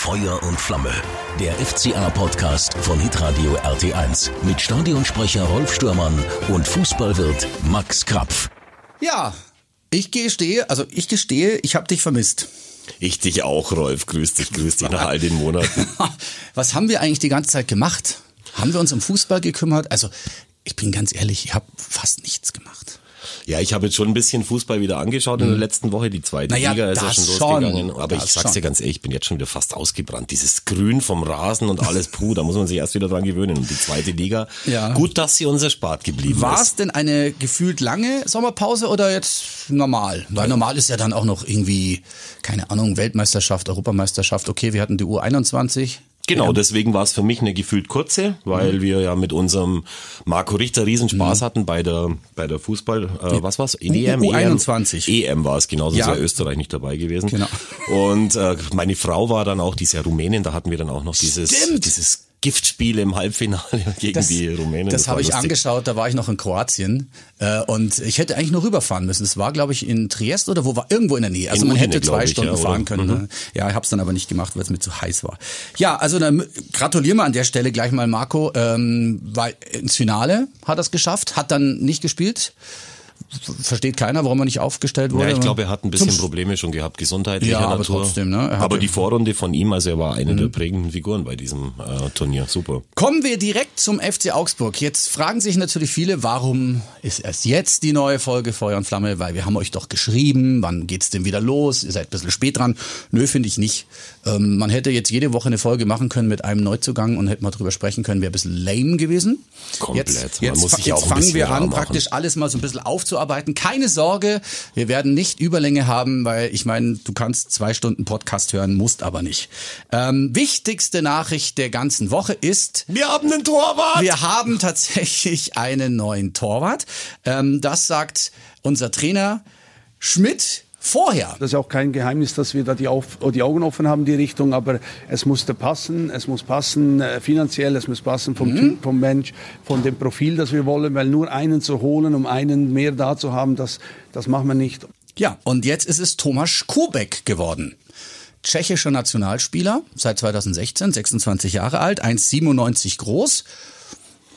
Feuer und Flamme. Der FCA-Podcast von Hitradio RT1 mit Stadionsprecher Rolf Stürmann und Fußballwirt Max Krapf. Ja, ich gestehe, also ich gestehe, ich habe dich vermisst. Ich dich auch, Rolf. Grüß dich, grüß dich nach all den Monaten. Was haben wir eigentlich die ganze Zeit gemacht? Haben wir uns um Fußball gekümmert? Also, ich bin ganz ehrlich, ich habe fast nichts gemacht. Ja, ich habe jetzt schon ein bisschen Fußball wieder angeschaut in der letzten Woche. Die zweite Naja, Liga ist ja schon schon. losgegangen. Aber Das ich sag's dir schon. ganz ehrlich, ich bin jetzt schon wieder fast ausgebrannt. Dieses Grün vom Rasen und alles, puh, da muss man sich erst wieder dran gewöhnen. Und die zweite Liga, Ja. gut, dass sie unser Spart geblieben War ist. es denn eine gefühlt lange Sommerpause oder jetzt normal? Weil normal ist ja dann auch noch irgendwie, keine Ahnung, Weltmeisterschaft, Europameisterschaft. Okay, wir hatten die U21. Genau, deswegen war es für mich eine gefühlt kurze, weil Mhm. wir ja mit unserem Marco Richter riesen Spaß hatten bei der bei der Fußball, äh, was war's? EDM, U21. EM war es genau, sonst Ja. wäre Österreich nicht dabei gewesen. Genau. Und äh, meine Frau war dann auch, die ist ja Rumänin, da hatten wir dann auch noch dieses Stimmt. dieses Giftspiel im Halbfinale gegen Das, die Rumänen. das war habe ich angeschaut, da war ich noch in Kroatien äh, und ich hätte eigentlich nur rüberfahren müssen. Es war, glaube ich, in Triest oder wo war irgendwo in der Nähe. Also In man Udine, hätte zwei ich, Stunden ja, fahren können. Ne? Ja, ich habe es dann aber nicht gemacht, weil es mir zu heiß war. Ja, also dann gratulieren wir an der Stelle gleich mal Marco, ähm, weil ins Finale hat er es geschafft, hat dann nicht gespielt. Versteht keiner, warum er nicht aufgestellt wurde. Ja, ich glaube, er hat ein bisschen Probleme schon gehabt, gesundheitlicher Ja, aber Natur. trotzdem, ne? Er Mhm. Aber die Vorrunde von ihm, also er war eine der prägenden Figuren bei diesem äh, Turnier. Super. Kommen wir direkt zum FC Augsburg. Jetzt fragen sich natürlich viele, warum ist erst jetzt die neue Folge Feuer und Flamme? Weil wir haben euch doch geschrieben, wann geht's denn wieder los? Ihr seid ein bisschen spät dran. Nö, finde ich nicht. Ähm, man hätte jetzt jede Woche eine Folge machen können mit einem Neuzugang und hätte mal drüber sprechen können, wäre ein bisschen lame gewesen. Komplett. Jetzt, Man jetzt, jetzt fangen wir an, machen. praktisch alles mal so ein bisschen aufzuarbeiten. Keine Sorge, wir werden nicht Überlänge haben, weil ich meine, du kannst zwei Stunden Podcast hören, musst aber nicht. Ähm, wichtigste Nachricht der ganzen Woche ist, Wir haben einen Torwart! wir haben tatsächlich einen neuen Torwart. Ähm, das sagt unser Trainer Schmidt vorher. Das ist auch kein Geheimnis, dass wir da die, auf, die Augen offen haben, die Richtung, aber es musste passen, es muss passen äh, finanziell, es muss passen vom Typ, vom Mensch, von dem Profil, das wir wollen, weil nur einen zu holen, um einen mehr da zu haben, das, das machen wir nicht. Ja, und jetzt ist es Tomasz Kubek geworden. Tschechischer Nationalspieler, seit 2016, 26 Jahre alt, 1,97 groß.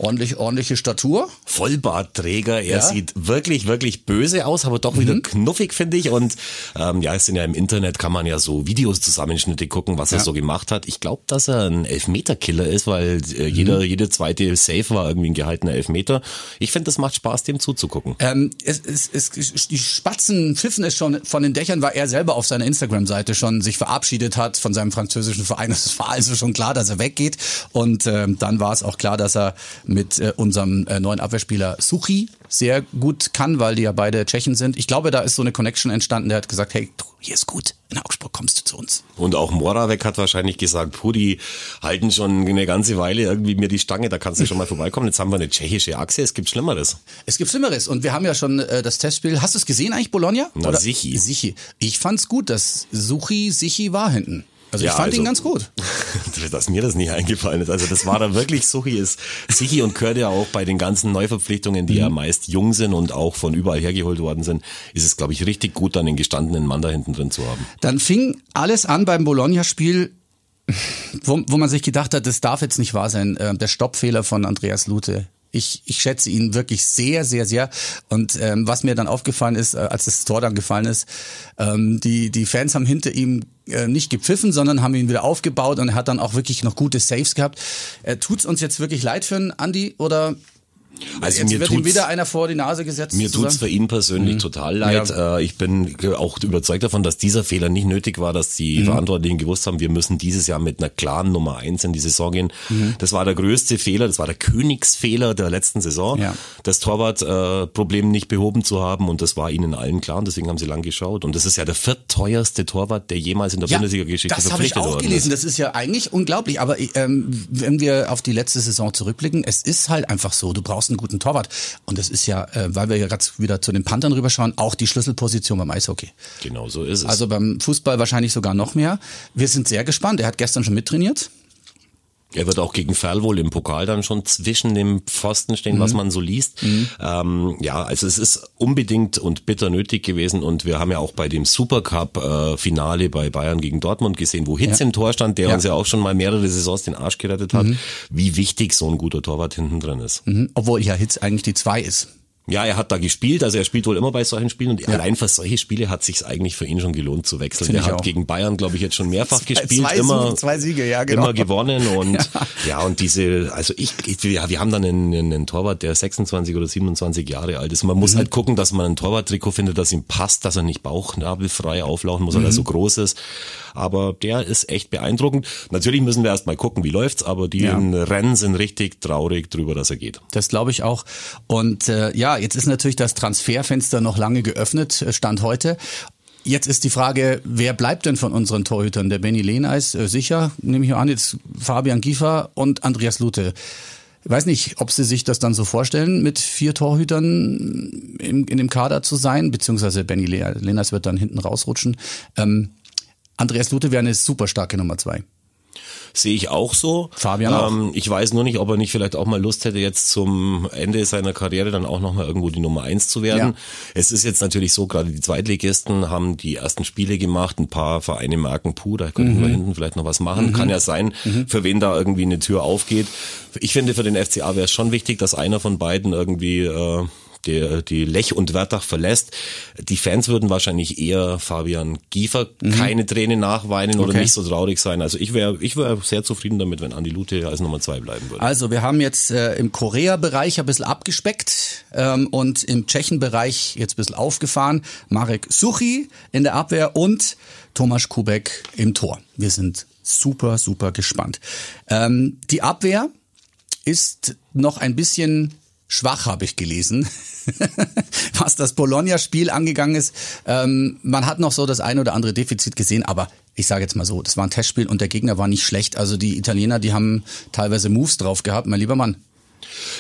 Ordentlich, ordentliche Statur. Vollbartträger. Er Ja. sieht wirklich, wirklich böse aus, aber doch wieder knuffig, finde ich. Und ähm, ja, es sind ja im Internet, kann man ja so Videos, Zusammenschnitte gucken, was er Ja. so gemacht hat. Ich glaube, dass er ein Elfmeterkiller ist, weil äh, jeder, jede zweite Safe war irgendwie ein gehaltener Elfmeter. Ich finde, das macht Spaß, dem zuzugucken. Ähm, es, es, es, die Spatzen pfiffen es schon von den Dächern, weil er selber auf seiner Instagram-Seite schon sich verabschiedet hat von seinem französischen Verein. Es war also schon klar, dass er weggeht. Und ähm, dann war es auch klar, dass er mit äh, unserem äh, neuen Abwehrspieler Suchi sehr gut kann, weil die ja beide Tschechen sind. Ich glaube, da ist so eine Connection entstanden. Der hat gesagt, hey, du, hier ist gut. In Augsburg kommst du zu uns. Und auch Moravec hat wahrscheinlich gesagt, puh, die halten schon eine ganze Weile irgendwie mir die Stange, da kannst du schon mal vorbeikommen. Jetzt haben wir eine tschechische Achse, es gibt Schlimmeres. Es gibt Schlimmeres und wir haben ja schon äh, das Testspiel. Hast du es gesehen eigentlich, Bologna? Na, Sichi. Sichi. Ich fand's gut, dass Suchi Sichi war hinten. Also ich Ja, fand also- ihn ganz gut. dass mir das nicht eingefallen ist. Also das war da wirklich Suchi ist Sichi und ja auch bei den ganzen Neuverpflichtungen, die ja Mhm. meist jung sind und auch von überall hergeholt worden sind, ist es glaube ich richtig gut, dann den gestandenen Mann da hinten drin zu haben. Dann fing alles an beim Bologna-Spiel, wo, wo man sich gedacht hat, das darf jetzt nicht wahr sein. Äh, der Stoppfehler von Andreas Lute. Ich, ich schätze ihn wirklich sehr, sehr, sehr. Und ähm, was mir dann aufgefallen ist, äh, als das Tor dann gefallen ist, ähm, die, die Fans haben hinter ihm äh, nicht gepfiffen, sondern haben ihn wieder aufgebaut und er hat dann auch wirklich noch gute Saves gehabt. Äh, tut's uns jetzt wirklich leid für einen Andi oder Also jetzt mir wird ihm wieder einer vor die Nase gesetzt? Mir tut's für ihn persönlich Mhm. total leid. Äh, Ich bin auch überzeugt davon, dass dieser Fehler nicht nötig war, dass die Mhm. Verantwortlichen gewusst haben, wir müssen dieses Jahr mit einer klaren Nummer eins in die Saison gehen. Mhm. Das war der größte Fehler, das war der Königsfehler der letzten Saison, Ja. das Torwartproblem nicht behoben zu haben und das war ihnen allen klar und deswegen haben sie lang geschaut. Und das ist ja der viertteuerste Torwart, der jemals in der Bundesliga-Geschichte Das habe ich verpflichtet auch worden gelesen. ist. Das ist ja eigentlich unglaublich. Aber ähm, wenn wir auf die letzte Saison zurückblicken, es ist halt einfach so, du brauchst einen guten Torwart. Und das ist ja, äh, weil wir ja gerade wieder zu den Panthern rüberschauen, auch die Schlüsselposition beim Eishockey. Genau so ist es. Also beim Fußball wahrscheinlich sogar noch mehr. Wir sind sehr gespannt. Er hat gestern schon mittrainiert. Er wird auch gegen Ferl wohl im Pokal dann schon zwischen dem Pfosten stehen, mhm. was man so liest. Mhm. Ähm, ja, also es ist unbedingt und bitter nötig gewesen und wir haben ja auch bei dem Supercup-Finale äh, bei Bayern gegen Dortmund gesehen, wo Hitz ja. im Tor stand, der ja. uns ja auch schon mal mehrere Saisons den Arsch gerettet hat, mhm. wie wichtig so ein guter Torwart hinten drin ist. Mhm. Obwohl ja Hitz eigentlich die zwei ist. Ja, er hat da gespielt, also er spielt wohl immer bei solchen Spielen und ja. allein für solche Spiele hat sich eigentlich für ihn schon gelohnt zu wechseln. Find er hat auch. gegen Bayern, glaube ich, jetzt schon mehrfach zwei, gespielt, zwei immer zwei Siege, ja, genau. immer gewonnen und ja, ja und diese, also ich, ich ja, wir haben dann einen, einen Torwart, der 26 oder 27 Jahre alt ist. Man muss mhm. halt gucken, dass man ein Torwarttrikot findet, das ihm passt, dass er nicht bauchnabelfrei auflaufen muss, mhm. weil er so groß ist. Aber der ist echt beeindruckend. Natürlich müssen wir erst mal gucken, wie läuft's, aber die ja. Rennen sind richtig traurig drüber, dass er geht. Das glaube ich auch. Und äh, ja, jetzt ist natürlich das Transferfenster noch lange geöffnet, äh, Stand heute. Jetzt ist die Frage, wer bleibt denn von unseren Torhütern? Der Benny Lehneis, äh, sicher, nehme ich an, jetzt Fabian Giefer und Andreas Lute. Ich weiß nicht, ob Sie sich das dann so vorstellen, mit vier Torhütern in, in dem Kader zu sein, beziehungsweise Benny Lehneis wird dann hinten rausrutschen. Ähm, Andreas Lute wäre eine super starke Nummer zwei. Sehe ich auch so. Fabian ähm, auch. Ich weiß nur nicht, ob er nicht vielleicht auch mal Lust hätte, jetzt zum Ende seiner Karriere dann auch nochmal irgendwo die Nummer eins zu werden. Ja. Es ist jetzt natürlich so, gerade die Zweitligisten haben die ersten Spiele gemacht, ein paar Vereine merken, puh, da könnten mhm. wir hinten vielleicht noch was machen. Mhm. Kann ja sein, mhm. für wen da irgendwie eine Tür aufgeht. Ich finde, für den FCA wäre es schon wichtig, dass einer von beiden irgendwie äh, der die Lech und Wertach verlässt. Die Fans würden wahrscheinlich eher Fabian Giefer mhm. keine Tränen nachweinen okay. oder nicht so traurig sein. Also ich wäre ich wäre sehr zufrieden damit, wenn Andi Lute als Nummer zwei bleiben würde. Also wir haben jetzt äh, im Korea-Bereich ein bisschen abgespeckt ähm, und im Tschechen-Bereich jetzt ein bisschen aufgefahren. Marek Suchi in der Abwehr und Tomasz Kubek im Tor. Wir sind super, super gespannt. Ähm, die Abwehr ist noch ein bisschen schwach, habe ich gelesen, was das Bologna-Spiel angegangen ist. Ähm, man hat noch so das eine oder andere Defizit gesehen, aber ich sage jetzt mal so, das war ein Testspiel und der Gegner war nicht schlecht. Also die Italiener, die haben teilweise Moves drauf gehabt, mein lieber Mann.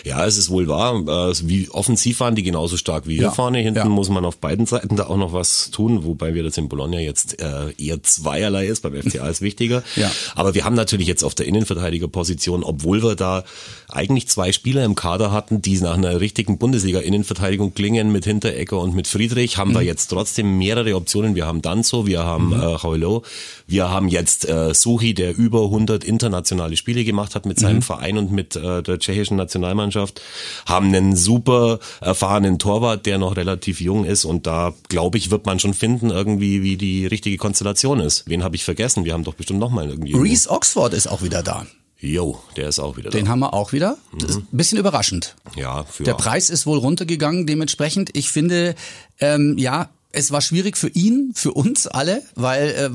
Ja, es ist wohl wahr. Äh, wie offensiv waren die genauso stark wie hier ja, vorne. Hinten ja. muss man auf beiden Seiten da auch noch was tun, wobei wir das in Bologna jetzt äh, eher zweierlei ist. Beim FCA ist wichtiger. Ja. Aber wir haben natürlich jetzt auf der Innenverteidigerposition, obwohl wir da eigentlich zwei Spieler im Kader hatten, die nach einer richtigen Bundesliga-Innenverteidigung klingen mit Hinterecker und mit Friedrich, haben mhm. wir jetzt trotzdem mehrere Optionen. Wir haben Danzo, wir haben mhm. äh, Haulo, wir haben jetzt äh, Suchi, der über 100 internationale Spiele gemacht hat mit seinem mhm. Verein und mit äh, der tschechischen Nationalmannschaft, haben einen super erfahrenen Torwart, der noch relativ jung ist und da glaube ich, wird man schon finden irgendwie, wie die richtige Konstellation ist. Wen habe ich vergessen? Wir haben doch bestimmt noch mal irgendwie. Reese Oxford ist auch wieder da. Jo, der ist auch wieder Den da. haben wir auch wieder. Mhm. bisschen überraschend. Ja, für Der Preis ist wohl runtergegangen, dementsprechend. Ich finde, ähm, ja, es war schwierig für ihn, für uns alle, weil äh,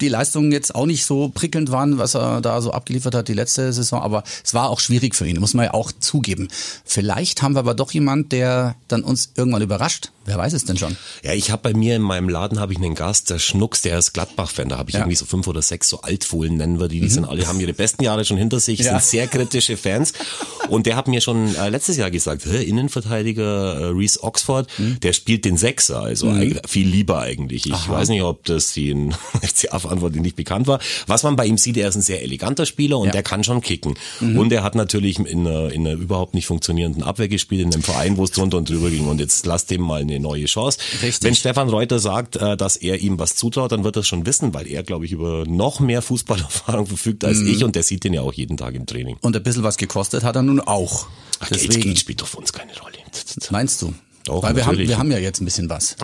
die Leistungen jetzt auch nicht so prickelnd waren, was er da so abgeliefert hat die letzte Saison. Aber es war auch schwierig für ihn, muss man ja auch zugeben. Vielleicht haben wir aber doch jemand, der dann uns irgendwann überrascht. Wer weiß es denn schon? Ja, ich habe bei mir in meinem Laden habe ich einen Gast, der Schnucks, der ist Gladbach-Fan. Da habe ich ja. irgendwie so fünf oder sechs so Altfohlen nennen wir die. Die mhm. sind alle haben ihre besten Jahre schon hinter sich, ja. sind sehr kritische Fans. Und der hat mir schon äh, letztes Jahr gesagt, Innenverteidiger äh, Reese Oxford, mhm. der spielt den Sechser, also mhm viel lieber eigentlich. Ich Aha. weiß nicht, ob das den FCA-Verantwortlichen nicht bekannt war. Was man bei ihm sieht, er ist ein sehr eleganter Spieler und ja. der kann schon kicken. Mhm. Und er hat natürlich in einer, in einer überhaupt nicht funktionierenden Abwehr gespielt, in einem Verein, wo es drunter und drüber ging. Und jetzt lasst dem mal eine neue Chance. Richtig. Wenn Stefan Reuter sagt, äh, dass er ihm was zutraut, dann wird er schon wissen, weil er, glaube ich, über noch mehr Fußballerfahrung verfügt als mhm. ich und der sieht den ja auch jeden Tag im Training. Und ein bisschen was gekostet hat er nun auch. Ach, Deswegen. Geld, Geld spielt doch für uns keine Rolle. Meinst du? Doch, Weil wir haben, wir haben ja jetzt ein bisschen was.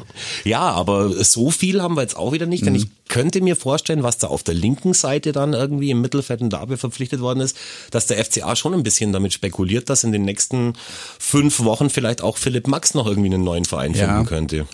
Ja, aber so viel haben wir jetzt auch wieder nicht, denn mhm. ich könnte mir vorstellen, was da auf der linken Seite dann irgendwie im Mittelfeld und dabei verpflichtet worden ist, dass der FCA schon ein bisschen damit spekuliert, dass in den nächsten fünf Wochen vielleicht auch Philipp Max noch irgendwie einen neuen Verein ja. finden könnte.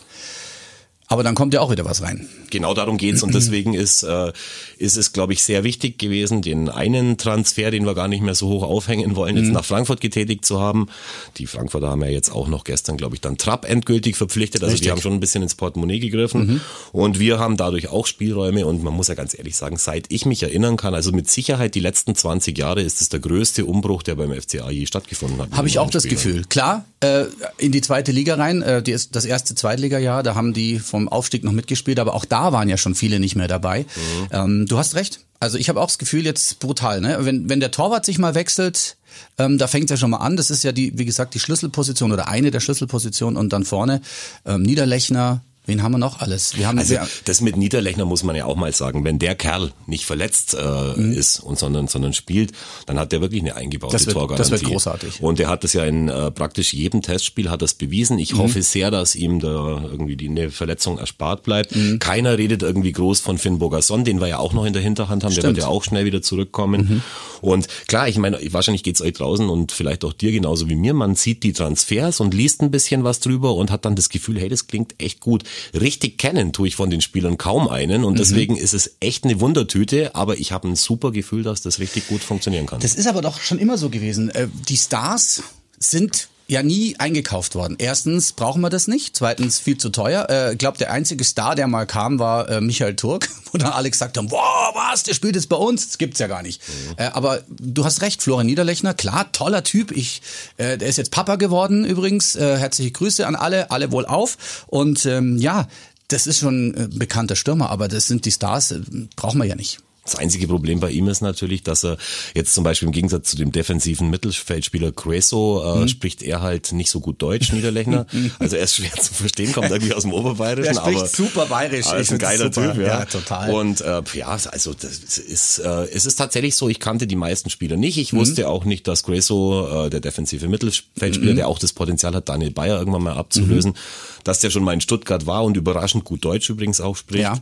Aber dann kommt ja auch wieder was rein. Genau darum geht's und deswegen ist, äh, ist es, glaube ich, sehr wichtig gewesen, den einen Transfer, den wir gar nicht mehr so hoch aufhängen wollen, jetzt mhm. nach Frankfurt getätigt zu haben. Die Frankfurter haben ja jetzt auch noch gestern, glaube ich, dann Trapp endgültig verpflichtet. Also Richtig. die haben schon ein bisschen ins Portemonnaie gegriffen mhm. und wir haben dadurch auch Spielräume und man muss ja ganz ehrlich sagen, seit ich mich erinnern kann, also mit Sicherheit die letzten 20 Jahre ist es der größte Umbruch, der beim FCA je stattgefunden hat. Habe ich auch das Gefühl. Klar, äh, in die zweite Liga rein, äh, die das erste Zweitligajahr, da haben die vom Aufstieg noch mitgespielt, aber auch da waren ja schon viele nicht mehr dabei. Mhm. Ähm, du hast recht. Also ich habe auch das Gefühl, jetzt brutal, ne? Wenn, wenn der Torwart sich mal wechselt, ähm, da fängt es ja schon mal an. Das ist ja die, wie gesagt, die Schlüsselposition oder eine der Schlüsselpositionen und dann vorne ähm, Niederlechner, Wen haben wir noch alles? Wir haben also das mit Niederlechner muss man ja auch mal sagen. Wenn der Kerl nicht verletzt äh, mhm. ist und sondern sondern spielt, dann hat der wirklich eine eingebaute das wird, Torgarantie. Das wird großartig. Und er hat das ja in äh, praktisch jedem Testspiel hat das bewiesen. Ich mhm. hoffe sehr, dass ihm da irgendwie die eine Verletzung erspart bleibt. Mhm. Keiner redet irgendwie groß von Finn Bogason, den wir ja auch noch in der Hinterhand haben. Stimmt. Der wird ja auch schnell wieder zurückkommen. Mhm. Und klar, ich meine, wahrscheinlich geht's euch draußen und vielleicht auch dir genauso wie mir. Man sieht die Transfers und liest ein bisschen was drüber und hat dann das Gefühl, hey, das klingt echt gut richtig kennen tue ich von den Spielern kaum einen und mhm. deswegen ist es echt eine Wundertüte, aber ich habe ein super Gefühl, dass das richtig gut funktionieren kann. Das ist aber doch schon immer so gewesen. Äh, die Stars sind ja nie eingekauft worden. Erstens brauchen wir das nicht, zweitens viel zu teuer. Äh, ich äh, glaube, der einzige Star, der mal kam, war äh, Michael Turk, wo dann alle gesagt haben, wow, was, der spielt jetzt bei uns, das gibt's ja gar nicht. Mhm. Äh, aber du hast recht, Florian Niederlechner, klar, toller Typ. Ich, äh, der ist jetzt Papa geworden übrigens. Äh, herzliche Grüße an alle, alle wohl auf. Und ähm, ja, das ist schon ein bekannter Stürmer, aber das sind die Stars, brauchen wir ja nicht. Das einzige Problem bei ihm ist natürlich, dass er jetzt zum Beispiel im Gegensatz zu dem defensiven Mittelfeldspieler Creso äh, mhm. spricht er halt nicht so gut Deutsch, Niederlechner. also er ist schwer zu verstehen, kommt irgendwie aus dem Oberbayerischen. Er spricht aber, super bayerisch. Aber ist ein geiler super. Typ, ja. ja. total. Und äh, ja, also das ist, äh, es ist tatsächlich so, ich kannte die meisten Spieler nicht. Ich mhm. wusste auch nicht, dass Creso, äh, der defensive Mittelfeldspieler, mhm. der auch das Potenzial hat, Daniel Bayer irgendwann mal abzulösen, mhm. dass der schon mal in Stuttgart war und überraschend gut Deutsch übrigens auch spricht. Ja.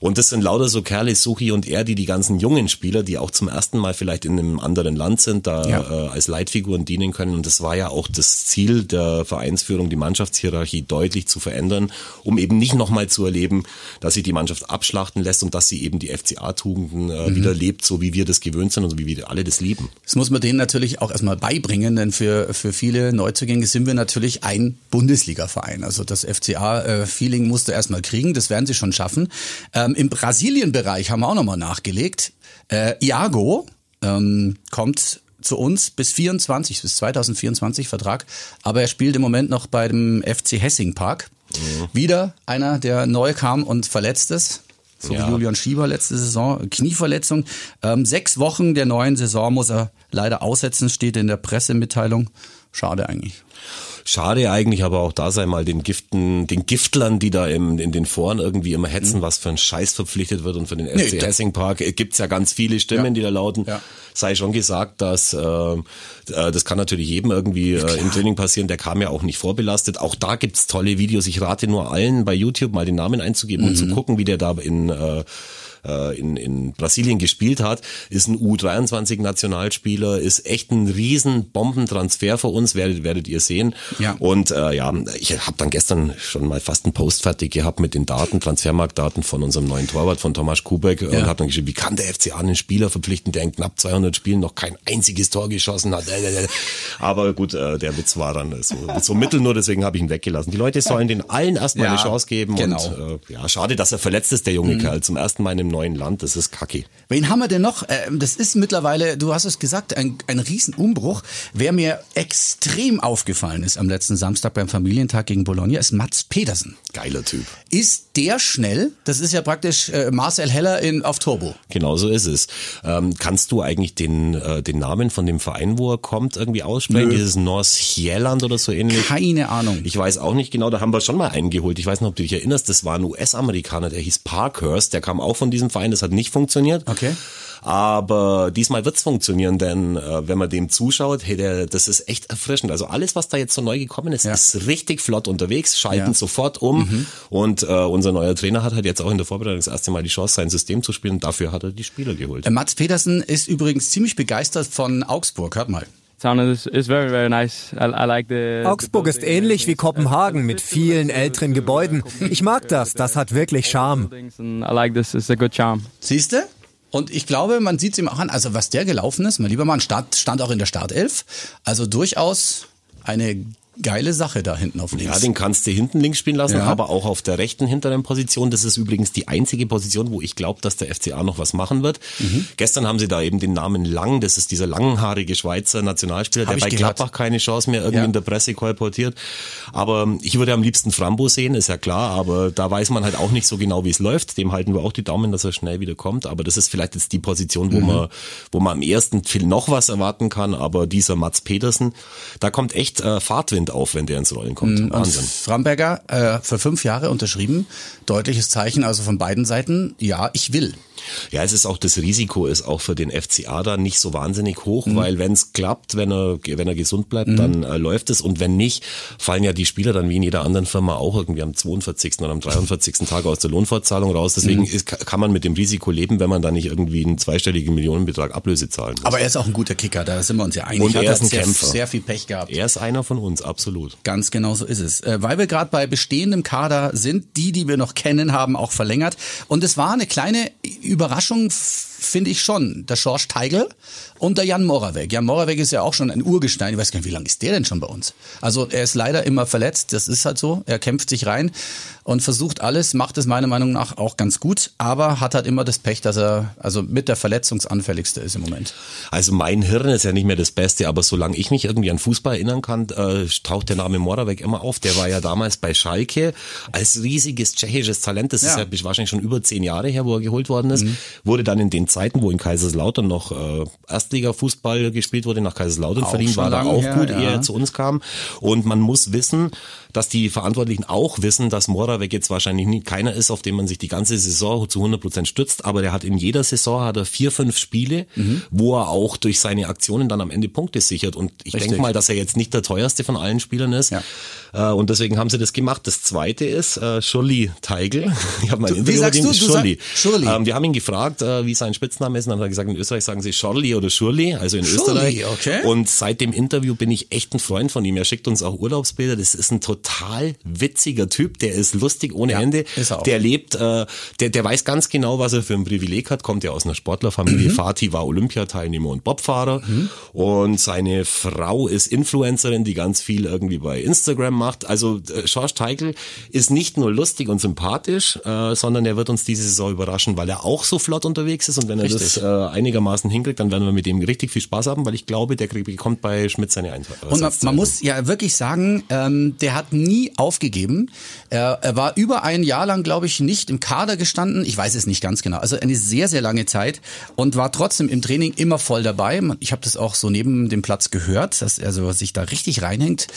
Und das sind lauter so Kerle, Suchi und er, die die ganzen jungen Spieler, die auch zum ersten Mal vielleicht in einem anderen Land sind, da ja. äh, als Leitfiguren dienen können. Und das war ja auch das Ziel der Vereinsführung, die Mannschaftshierarchie deutlich zu verändern, um eben nicht nochmal zu erleben, dass sich die Mannschaft abschlachten lässt und dass sie eben die FCA-Tugenden äh, mhm. wieder lebt, so wie wir das gewöhnt sind und wie wir alle das lieben. Das muss man denen natürlich auch erstmal beibringen, denn für, für viele Neuzugänge sind wir natürlich ein Bundesliga-Verein. Also das FCA-Feeling äh, musste erstmal kriegen, das werden sie schon schaffen. Ähm, Im Brasilien-Bereich haben wir auch nochmal nachgelegt. Äh, Iago ähm, kommt zu uns bis 24, bis 2024 Vertrag, aber er spielt im Moment noch bei dem FC Hessing Park. Mhm. Wieder einer, der neu kam und verletzt ist. So ja. wie Julian Schieber letzte Saison, Knieverletzung. Ähm, sechs Wochen der neuen Saison muss er leider aussetzen, steht in der Pressemitteilung. Schade eigentlich. Schade eigentlich, aber auch da sei mal den Giften, den Giftlern, die da im, in den Foren irgendwie immer hetzen, mhm. was für ein Scheiß verpflichtet wird und für den FC nee, Hessing Park äh, gibt's ja ganz viele Stimmen, ja. die da lauten. Ja. Sei schon gesagt, dass äh, äh das kann natürlich jedem irgendwie äh, im Training passieren. Der kam ja auch nicht vorbelastet. Auch da gibt's tolle Videos. Ich rate nur allen bei YouTube mal den Namen einzugeben mhm. und zu gucken, wie der da in äh, äh, in, in Brasilien gespielt hat, ist ein U23-Nationalspieler, ist echt ein riesen Bombentransfer für uns, werdet, werdet ihr sehen. Ja. Und äh, ja, ich habe dann gestern schon mal fast einen Post fertig gehabt mit den Daten, Transfermarktdaten von unserem neuen Torwart, von Thomas Kubek ja. und habe dann geschrieben, wie kann der FCA einen Spieler verpflichten, der in knapp 200 Spielen noch kein einziges Tor geschossen hat. Aber gut, äh, der Witz war dann so, so mittel nur, deswegen habe ich ihn weggelassen. Die Leute sollen den allen erstmal ja, eine Chance geben genau. und äh, ja, schade, dass er verletzt ist, der junge mhm. Kerl, zum ersten Mal in einem neuen Land, das ist kacke. Wen haben wir denn noch? Ähm, das ist mittlerweile, du hast es gesagt, ein, ein Riesenumbruch. Wer mir extrem aufgefallen ist am letzten Samstag beim Familientag gegen Bologna, ist Mats Pedersen. Geiler Typ. Ist der schnell? Das ist ja praktisch äh, Marcel Heller in, auf Turbo. Genau so ist es. Ähm, kannst du eigentlich den, äh, den Namen von dem Verein, wo er kommt, irgendwie aussprechen? Nö. Dieses North oder so ähnlich? Keine Ahnung. Ich weiß auch nicht genau, da haben wir schon mal einen geholt. Ich weiß nicht, ob du dich erinnerst, das war ein US-Amerikaner, der hieß Parkhurst, der kam auch von diesem Verein, das hat nicht funktioniert. Okay. Aber diesmal wird's funktionieren, denn äh, wenn man dem zuschaut, hey, der, das ist echt erfrischend. Also alles, was da jetzt so neu gekommen ist, ja. ist richtig flott unterwegs, schalten ja. sofort um. Mhm. Und äh, unser neuer Trainer hat halt jetzt auch in der Vorbereitung das erste Mal die Chance, sein System zu spielen. Dafür hat er die Spieler geholt. Mats Petersen ist übrigens ziemlich begeistert von Augsburg. Hört mal. Augsburg ist ähnlich wie Kopenhagen mit vielen älteren Gebäuden. Ich mag das, das hat wirklich Charme. Siehst du? Und ich glaube, man sieht es ihm auch an, also was der gelaufen ist, mein lieber Mann, stand, stand auch in der Startelf. Also durchaus eine geile Sache da hinten auf links. Ja, den kannst du hinten links spielen lassen, ja. aber auch auf der rechten hinteren Position. Das ist übrigens die einzige Position, wo ich glaube, dass der FCA noch was machen wird. Mhm. Gestern haben sie da eben den Namen Lang, das ist dieser langhaarige Schweizer Nationalspieler, Hab der bei gehört. Gladbach keine Chance mehr irgendwie ja. in der Presse kolportiert. Aber ich würde am liebsten Frambo sehen, ist ja klar, aber da weiß man halt auch nicht so genau, wie es läuft. Dem halten wir auch die Daumen, dass er schnell wieder kommt. Aber das ist vielleicht jetzt die Position, wo mhm. man, wo man am ersten viel noch was erwarten kann. Aber dieser Mats Petersen, da kommt echt äh, Fahrtwind auf, wenn der ins Rollen kommt. Mhm. Wahnsinn. Und Framberger äh, für fünf Jahre unterschrieben. Deutliches Zeichen also von beiden Seiten. Ja, ich will. Ja, es ist auch das Risiko ist auch für den FCA da nicht so wahnsinnig hoch, mhm. weil wenn es klappt, wenn er wenn er gesund bleibt, mhm. dann äh, läuft es und wenn nicht, fallen ja die Spieler dann wie in jeder anderen Firma auch irgendwie am 42. oder am 43. Tag aus der Lohnfortzahlung raus. Deswegen mhm. ist, kann man mit dem Risiko leben, wenn man da nicht irgendwie einen zweistelligen Millionenbetrag Ablöse zahlen muss. Aber er ist auch ein guter Kicker, da sind wir uns ja einig. Und er ist ein sehr, Kämpfer. sehr viel Pech gehabt. Er ist einer von uns, absolut. Ganz genau so ist es. Äh, weil wir gerade bei bestehendem Kader sind, die, die wir noch kennen, haben auch verlängert. Und es war eine kleine Überraschung finde ich schon. Der Schorsch Teigl und der Jan Moravec. Jan Moravec ist ja auch schon ein Urgestein. Ich weiß gar nicht, wie lange ist der denn schon bei uns? Also er ist leider immer verletzt. Das ist halt so. Er kämpft sich rein und versucht alles, macht es meiner Meinung nach auch ganz gut, aber hat halt immer das Pech, dass er also mit der verletzungsanfälligste ist im Moment. Also mein Hirn ist ja nicht mehr das Beste, aber solange ich mich irgendwie an Fußball erinnern kann, äh, taucht der Name Moravec immer auf. Der war ja damals bei Schalke als riesiges tschechisches Talent. Das ja. ist ja wahrscheinlich schon über zehn Jahre her, wo er geholt worden ist. Mhm. Wurde dann in den Zeiten, wo in Kaiserslautern noch äh, Erstliga-Fußball gespielt wurde, nach Kaiserslautern auch verdient, war da auch her, gut, ja. ehe er zu uns kam. Und man muss wissen, dass die Verantwortlichen auch wissen, dass Moravec jetzt wahrscheinlich nie, keiner ist, auf den man sich die ganze Saison zu 100 Prozent stützt, aber der hat in jeder Saison hat er vier, fünf Spiele, mhm. wo er auch durch seine Aktionen dann am Ende Punkte sichert. Und ich denke mal, dass er jetzt nicht der teuerste von allen Spielern ist. Ja. Äh, und deswegen haben sie das gemacht. Das zweite ist äh, Shirley Teigl. Ich habe mein du, Interview mit ihm. Shirley. Shirley. Ähm, wir haben ihn gefragt, äh, wie sein Spitzname ist, und dann hat er gesagt, in Österreich sagen sie Shirley oder Shirley, also in Shirley, Österreich. Okay. Und seit dem Interview bin ich echt ein Freund von ihm. Er schickt uns auch Urlaubsbilder. Das ist ein total witziger Typ. Der ist lustig ohne ja, Ende. Ist er auch. Der lebt, äh, der, der weiß ganz genau, was er für ein Privileg hat. Kommt ja aus einer Sportlerfamilie. Mhm. Vati war Olympiateilnehmer und Bobfahrer. Mhm. Und seine Frau ist Influencerin, die ganz viel irgendwie bei Instagram macht. Also äh, George Teigl ist nicht nur lustig und sympathisch, äh, sondern er wird uns diese Saison überraschen, weil er auch so flott unterwegs ist und wenn er richtig. das äh, einigermaßen hinkriegt, dann werden wir mit ihm richtig viel Spaß haben, weil ich glaube, der bekommt bei Schmidt seine Einsatz. Und man, man, muss ja wirklich sagen, ähm, der hat nie aufgegeben. Er, er war über ein Jahr lang, glaube ich, nicht im Kader gestanden. Ich weiß es nicht ganz genau. Also eine sehr, sehr lange Zeit und war trotzdem im Training immer voll dabei. Ich habe das auch so neben dem Platz gehört, dass er so sich da richtig reinhängt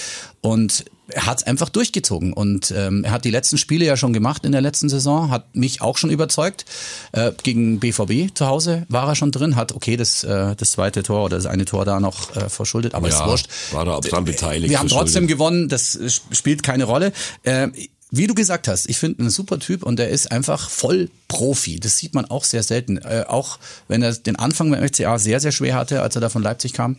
und er hat es einfach durchgezogen und ähm, er hat die letzten Spiele ja schon gemacht in der letzten Saison, hat mich auch schon überzeugt. Äh, gegen BVB zu Hause war er schon drin, hat okay das äh, das zweite Tor oder das eine Tor da noch äh, verschuldet, aber ja, ist wurscht. War da dran beteiligt. Wir haben trotzdem gewonnen, das spielt keine Rolle. Äh, wie du gesagt hast, ich finde einen super Typ und er ist einfach voll Profi. Das sieht man auch sehr selten. Äh, auch wenn er den Anfang beim FCA sehr, sehr schwer hatte, als er da von Leipzig kam.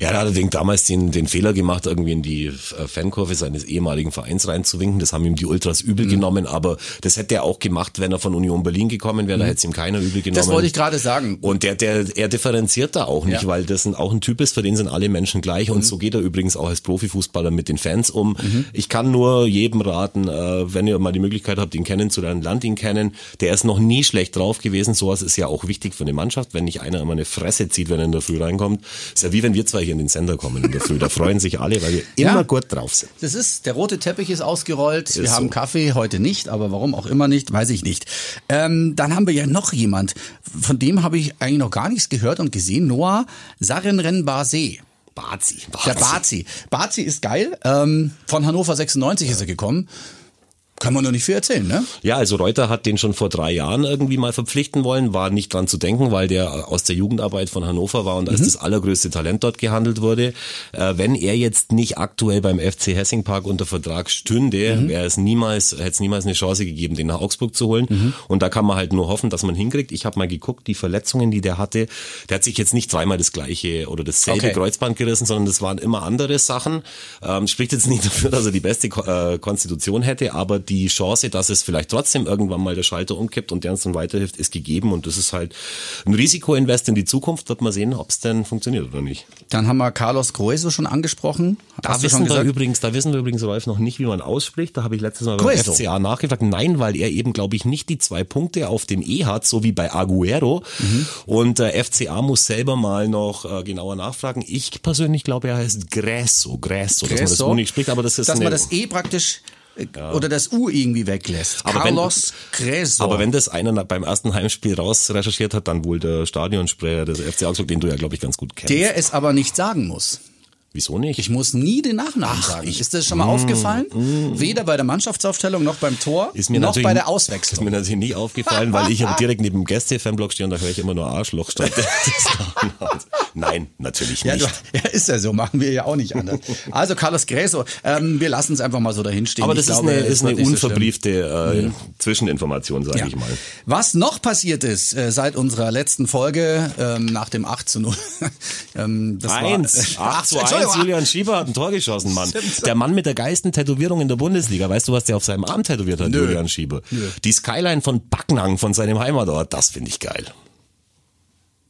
Ja, er hat allerdings damals den, den Fehler gemacht, irgendwie in die äh, Fankurve seines ehemaligen Vereins reinzuwinken. Das haben ihm die Ultras übel mhm. genommen, aber das hätte er auch gemacht, wenn er von Union Berlin gekommen wäre. Mhm. Da hätte es ihm keiner übel genommen. Das wollte ich gerade sagen. Und der, der, er differenziert da auch nicht, ja. weil das ein, auch ein Typ ist, für den sind alle Menschen gleich. Und mhm. so geht er übrigens auch als Profifußballer mit den Fans um. Mhm. Ich kann nur jedem raten, äh, wenn ihr mal die Möglichkeit habt, ihn kennenzulernen, lernt ihn kennen. Der ist noch nie schlecht drauf gewesen. Sowas ist ja auch wichtig für eine Mannschaft, wenn nicht einer immer eine Fresse zieht, wenn er in der Früh reinkommt. Ist ja wie wenn wir zwei hier in den Sender kommen in der Früh. Da freuen sich alle, weil wir immer ja, gut drauf sind. Das ist, der rote Teppich ist ausgerollt. Ist wir haben so. Kaffee, heute nicht, aber warum auch immer nicht, weiß ich nicht. Ähm, dann haben wir ja noch jemand, von dem habe ich eigentlich noch gar nichts gehört und gesehen. Noah Sarenren Basé. Bazi. Der Bazi. Bazi ist geil. Ähm, von Hannover 96 ja. ist er gekommen. Kann man doch nicht viel erzählen, ne? Ja, also Reuter hat den schon vor drei Jahren irgendwie mal verpflichten wollen, war nicht dran zu denken, weil der aus der Jugendarbeit von Hannover war und als mhm. das allergrößte Talent dort gehandelt wurde. Äh, wenn er jetzt nicht aktuell beim FC Hessingpark unter Vertrag stünde, mhm. wäre es niemals, hätte es niemals eine Chance gegeben, den nach Augsburg zu holen. Mhm. Und da kann man halt nur hoffen, dass man hinkriegt. Ich habe mal geguckt, die Verletzungen, die der hatte, der hat sich jetzt nicht dreimal das gleiche oder dasselbe okay. Kreuzband gerissen, sondern das waren immer andere Sachen. Ähm, spricht jetzt nicht dafür, dass er die beste Ko äh, Konstitution hätte, aber die die Chance, dass es vielleicht trotzdem irgendwann mal der Schalter umkippt und der uns dann weiterhilft, ist gegeben und das ist halt ein Risikoinvest in die Zukunft. Wird man sehen, ob es denn funktioniert oder nicht. Dann haben wir Carlos Grueso schon angesprochen. Da wissen wir übrigens, da wissen wir übrigens, Rolf, noch nicht, wie man ausspricht. Da habe ich letztes Mal beim Grueso. FCA nachgefragt. Nein, weil er eben, glaube ich, nicht die zwei Punkte auf dem E hat, so wie bei Aguero. Mhm. Und äh, FCA muss selber mal noch äh, genauer nachfragen. Ich persönlich glaube, er heißt Gresso, Gresso, Gresso, dass man das so nicht spricht, aber das ist dass man das E praktisch ja. oder das U irgendwie weglässt. Aber Carlos Creso. Aber wenn das einer beim ersten Heimspiel raus recherchiert hat, dann wohl der Stadionsprecher des FC Augsburg, den du ja, glaube ich, ganz gut kennst. Der es aber nicht sagen muss. Wieso nicht? Ich muss nie den Nachnamen Ach, sagen. Ist das schon mal mm, aufgefallen? Mm, Weder bei der Mannschaftsaufstellung noch beim Tor, ist mir noch bei der Auswechslung. Ist mir natürlich nie aufgefallen, weil ich direkt neben dem Gäste-Fanblock stehe und da höre ich immer nur Arschloch statt Nein, natürlich nicht. Ja, du, ja, ist ja so, machen wir ja auch nicht anders. Also Carlos Greso, ähm, wir lassen es einfach mal so dahin stehen. Aber das ich ist glaube, eine, ist eine unverbriefte so äh, mhm. Zwischeninformation, sage ja. ich mal. Was noch passiert ist äh, seit unserer letzten Folge ähm, nach dem 8 zu 0. ähm, das Eins. War, äh, 8 zu 1. Julian Schieber hat ein Tor geschossen, Mann. Der Mann mit der geilsten Tätowierung in der Bundesliga. Weißt du, was der auf seinem Arm tätowiert hat, Nö. Julian Schieber? Nö. Die Skyline von Backnang, von seinem Heimatort. Das finde ich geil.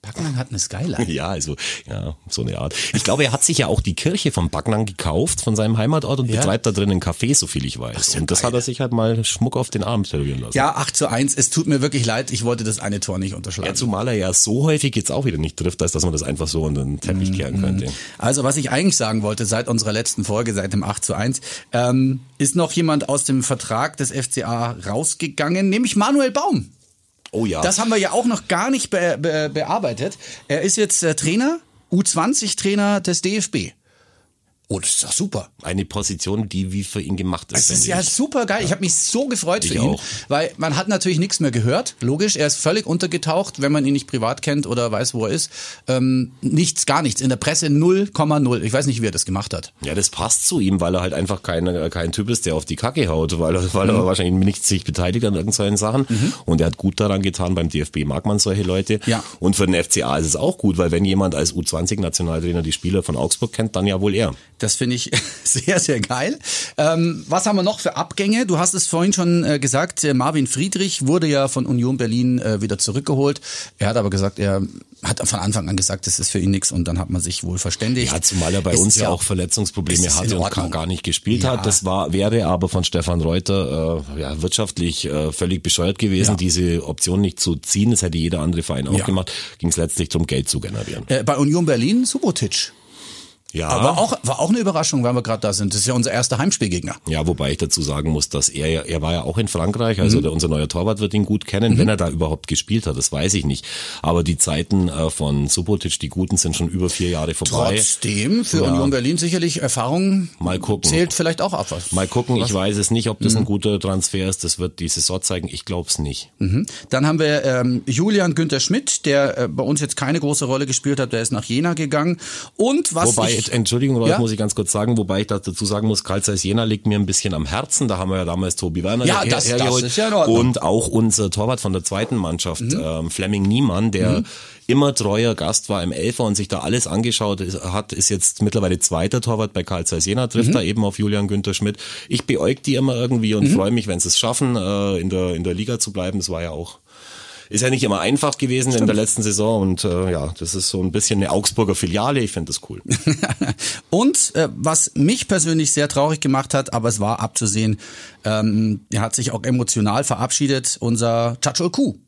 Backnang hat eine Skyline. Ja, also, ja, so eine Art. Ich glaube, er hat sich ja auch die Kirche von Backnang gekauft, von seinem Heimatort und ja. betreibt da drin ein Café, so viel ich weiß. Ja und das geil. hat er sich halt mal Schmuck auf den Arm tätowieren lassen. Ja, 8 zu 1. Es tut mir wirklich leid, ich wollte das eine Tor nicht unterschlagen. Ja, zumal er ja so häufig jetzt auch wieder nicht trifft, als dass man das einfach so unter den Teppich mhm. kehren könnte. Also, was ich eigentlich sagen wollte, seit unserer letzten Folge, seit dem 8 zu 1, ähm, ist noch jemand aus dem Vertrag des FCA rausgegangen, nämlich Manuel Baum. Oh ja. Das haben wir ja auch noch gar nicht be be bearbeitet. Er ist jetzt äh, Trainer, U20-Trainer des DFB. Oh, das ist doch super. Eine Position, die wie für ihn gemacht ist. Das ist ja ich. super geil. Ich habe mich so gefreut ich für ihn, auch. weil man hat natürlich nichts mehr gehört. Logisch, er ist völlig untergetaucht, wenn man ihn nicht privat kennt oder weiß, wo er ist. Ähm, nichts, gar nichts. In der Presse 0,0. Ich weiß nicht, wie er das gemacht hat. Ja, das passt zu ihm, weil er halt einfach kein, kein Typ ist, der auf die Kacke haut, weil er, weil mhm. er wahrscheinlich nicht sich beteiligt an irgendwelchen Sachen. Mhm. Und er hat gut daran getan. Beim DFB mag man solche Leute. Ja. Und für den FCA ist es auch gut, weil wenn jemand als U20-Nationaltrainer die Spieler von Augsburg kennt, dann ja wohl er. Das finde ich sehr, sehr geil. Ähm, was haben wir noch für Abgänge? Du hast es vorhin schon äh, gesagt, äh, Marvin Friedrich wurde ja von Union Berlin äh, wieder zurückgeholt. Er hat aber gesagt, er hat von Anfang an gesagt, das ist für ihn nichts und dann hat man sich wohl verständigt. Ja, zumal er bei ist uns ja auch Verletzungsprobleme hatte und gar nicht gespielt ja. hat. Das war, wäre aber von Stefan Reuter äh, ja, wirtschaftlich äh, völlig bescheuert gewesen, ja. diese Option nicht zu ziehen. Das hätte jeder andere Verein auch gemacht. Ging es letztlich darum, Geld zu generieren. Äh, bei Union Berlin Subotic. Ja. Aber auch, war auch eine Überraschung, weil wir gerade da sind. Das ist ja unser erster Heimspielgegner. Ja, wobei ich dazu sagen muss, dass er, er war ja auch in Frankreich, also mhm. der, unser neuer Torwart wird ihn gut kennen, mhm. wenn er da überhaupt gespielt hat, das weiß ich nicht. Aber die Zeiten äh, von Subotic, die guten, sind schon über vier Jahre vorbei. Trotzdem, für ja. Union Berlin sicherlich Erfahrung Mal gucken. zählt vielleicht auch ab. Was, Mal gucken, was? ich weiß es nicht, ob das mhm. ein guter Transfer ist, das wird die Saison zeigen, ich glaube es nicht. Mhm. Dann haben wir ähm, Julian Günther Schmidt, der äh, bei uns jetzt keine große Rolle gespielt hat, der ist nach Jena gegangen. Und was Wobei, ich, Entschuldigung, Rolf, ja? muss ich ganz kurz sagen, wobei ich dazu sagen muss, Karl Zeiss Jena liegt mir ein bisschen am Herzen. Da haben wir ja damals Tobi Werner ja, das, hergeholt. Das ist ja in Ordnung. Und auch unser Torwart von der zweiten Mannschaft, mhm. ähm, Fleming Niemann, der mhm. immer treuer Gast war im Elfer und sich da alles angeschaut hat, ist jetzt mittlerweile zweiter Torwart bei Karl Zeiss Jena, trifft mhm. da eben auf Julian Günther Schmidt. Ich beäug die immer irgendwie und mhm. freue mich, wenn sie es schaffen, äh, in, der, in der Liga zu bleiben. Das war ja auch ist ja nicht immer einfach gewesen Stimmt. in der letzten Saison und äh, ja, das ist so ein bisschen eine Augsburger Filiale. Ich finde das cool. und äh, was mich persönlich sehr traurig gemacht hat, aber es war abzusehen, ähm, er hat sich auch emotional verabschiedet, unser Chachol Kuh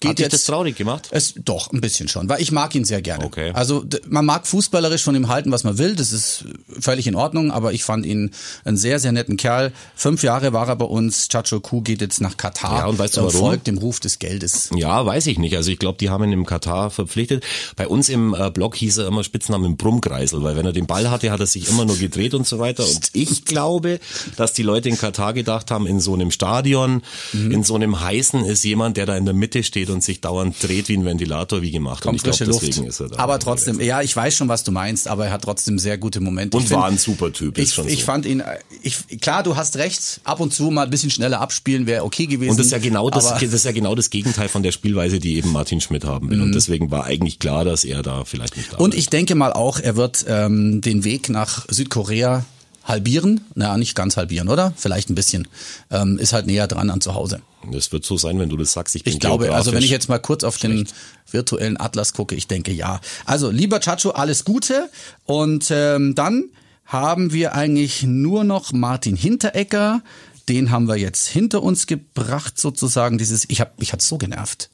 geht Hat jetzt das traurig gemacht? Es doch ein bisschen schon, weil ich mag ihn sehr gerne. Okay. Also man mag fußballerisch von ihm halten, was man will, das ist völlig in Ordnung, aber ich fand ihn einen sehr sehr netten Kerl. Fünf Jahre war er bei uns. Chacho Ku geht jetzt nach Katar ja, und weißt du warum? folgt dem Ruf des Geldes. Ja, weiß ich nicht. Also ich glaube, die haben ihn im Katar verpflichtet. Bei uns im äh, Blog hieß er immer Spitznamen Brummkreisel, weil wenn er den Ball hatte, hat er sich immer nur gedreht und so weiter. Und ich glaube, dass die Leute in Katar gedacht haben, in so einem Stadion, mhm. in so einem heißen ist jemand, der da in der Mitte steht steht und sich dauernd dreht wie ein Ventilator, wie gemacht. Kommt und ich glaub, deswegen ist er da. Aber trotzdem, ja, ich weiß schon, was du meinst, aber er hat trotzdem sehr gute Momente. Und ich war find, ein super Typ. Ich, ich so. fand ihn, ich, klar, du hast recht, ab und zu mal ein bisschen schneller abspielen wäre okay gewesen. Und das ist ja genau das, das ist ja genau das Gegenteil von der Spielweise, die eben Martin Schmidt haben will. Mhm. Und deswegen war eigentlich klar, dass er da vielleicht nicht da Und ich denke mal auch, er wird ähm, den Weg nach Südkorea halbieren. Na, nicht ganz halbieren, oder? Vielleicht ein bisschen. Ähm, ist halt näher dran an zu Hause. Das wird so sein, wenn du das sagst. Ich, ich glaube, also wenn ich jetzt mal kurz auf schlecht. den virtuellen Atlas gucke, ich denke ja. Also lieber Chacho, alles Gute. Und ähm, dann haben wir eigentlich nur noch Martin Hinteregger. Den haben wir jetzt hinter uns gebracht, sozusagen. Dieses, ich habe, ich hat's so genervt.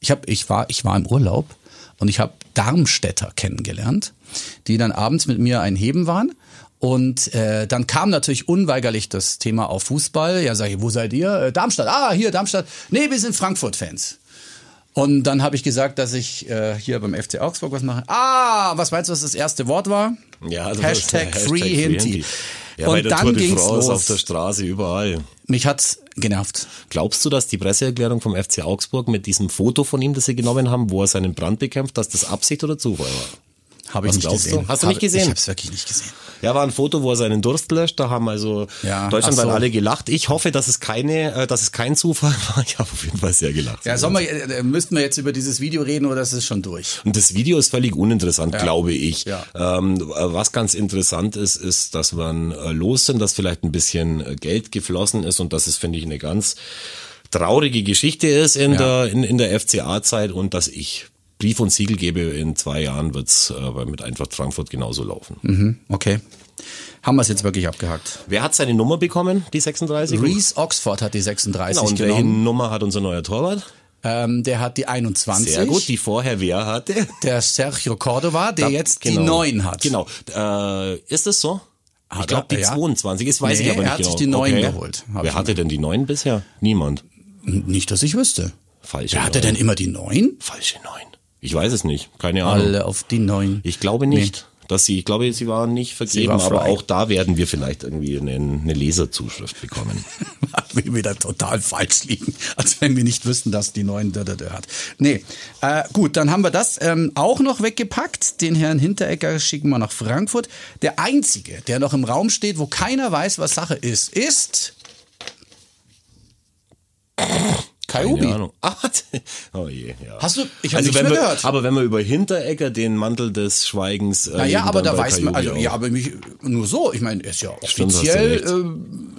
Ich habe, ich war, ich war im Urlaub und ich habe Darmstädter kennengelernt, die dann abends mit mir ein Heben waren. Und äh, dann kam natürlich unweigerlich das Thema auf Fußball. Ja, sag ich, wo seid ihr? Äh, Darmstadt. Ah, hier Darmstadt. Nee, wir sind Frankfurt-Fans. Und dann habe ich gesagt, dass ich äh, hier beim FC Augsburg was mache. Ah, was meinst du, was das erste Wort war? Ja, also Hashtag, Hashtag Free Hinti. Ja, und dann ging es los. auf der Straße, überall. Mich hat's genervt. Glaubst du, dass die Presseerklärung vom FC Augsburg mit diesem Foto von ihm, das sie genommen haben, wo er seinen Brand bekämpft, dass das Absicht oder Zufall war? Habe ich nicht gesehen. Du? Hast du nicht gesehen? Ich habe es wirklich nicht gesehen. Ja, war ein Foto, wo er seinen Durst löscht. Da haben also ja, Deutschland so. alle gelacht. Ich hoffe, dass es keine, äh, dass es kein Zufall war. Ich habe auf jeden Fall sehr gelacht. Ja, sollen wir, äh, müssten wir jetzt über dieses Video reden oder ist es schon durch? Und das Video ist völlig uninteressant, ja. glaube ich. Ja. Ähm, was ganz interessant ist, ist, dass man äh, los sind, dass vielleicht ein bisschen Geld geflossen ist und das ist, finde ich, eine ganz traurige Geschichte ist in ja. der in, in der FCA-Zeit und dass ich Brief und Siegel gebe, in zwei Jahren wird's äh, mit Eintracht Frankfurt genauso laufen. Mhm, okay. Haben wir es jetzt wirklich abgehakt. Wer hat seine Nummer bekommen, die 36? Reese Oxford hat die 36 genau, und genommen. welche Nummer hat unser neuer Torwart? Ähm, der hat die 21. Sehr gut, die vorher wer hatte? Der Sergio Cordova, der da, jetzt genau, die 9 hat. Genau. Äh, ist es so? Hat ich glaube, die ja. 22 ist, weiß nee, ich aber nicht er hat genau. sich die 9 okay. geholt. Wer hatte denn die 9 bisher? Niemand. Nicht, dass ich wüsste. Falsche Wer hatte denn immer die 9? Falsche 9. Ich weiß es nicht, keine Ahnung. Alle auf die neuen. Ich glaube nicht. Nee. Dass sie, ich glaube, sie waren nicht vergeben, war aber auch da werden wir vielleicht irgendwie eine, eine Leserzuschrift bekommen. wir wieder total falsch liegen, als wenn wir nicht wüssten, dass die neuen da hat. Nee, äh, gut, dann haben wir das ähm, auch noch weggepackt. Den Herrn Hinteregger schicken wir nach Frankfurt. Der einzige, der noch im Raum steht, wo keiner weiß, was Sache ist, ist Ubi. Ahnung. Ah, oh je, ja. Hast du, ich habe also nicht mehr wir, gehört. Aber wenn wir über Hinteregger den Mantel des Schweigens äh, Naja, aber da weiß man, also, ja, aber mich, nur so, ich meine, er ist ja offiziell,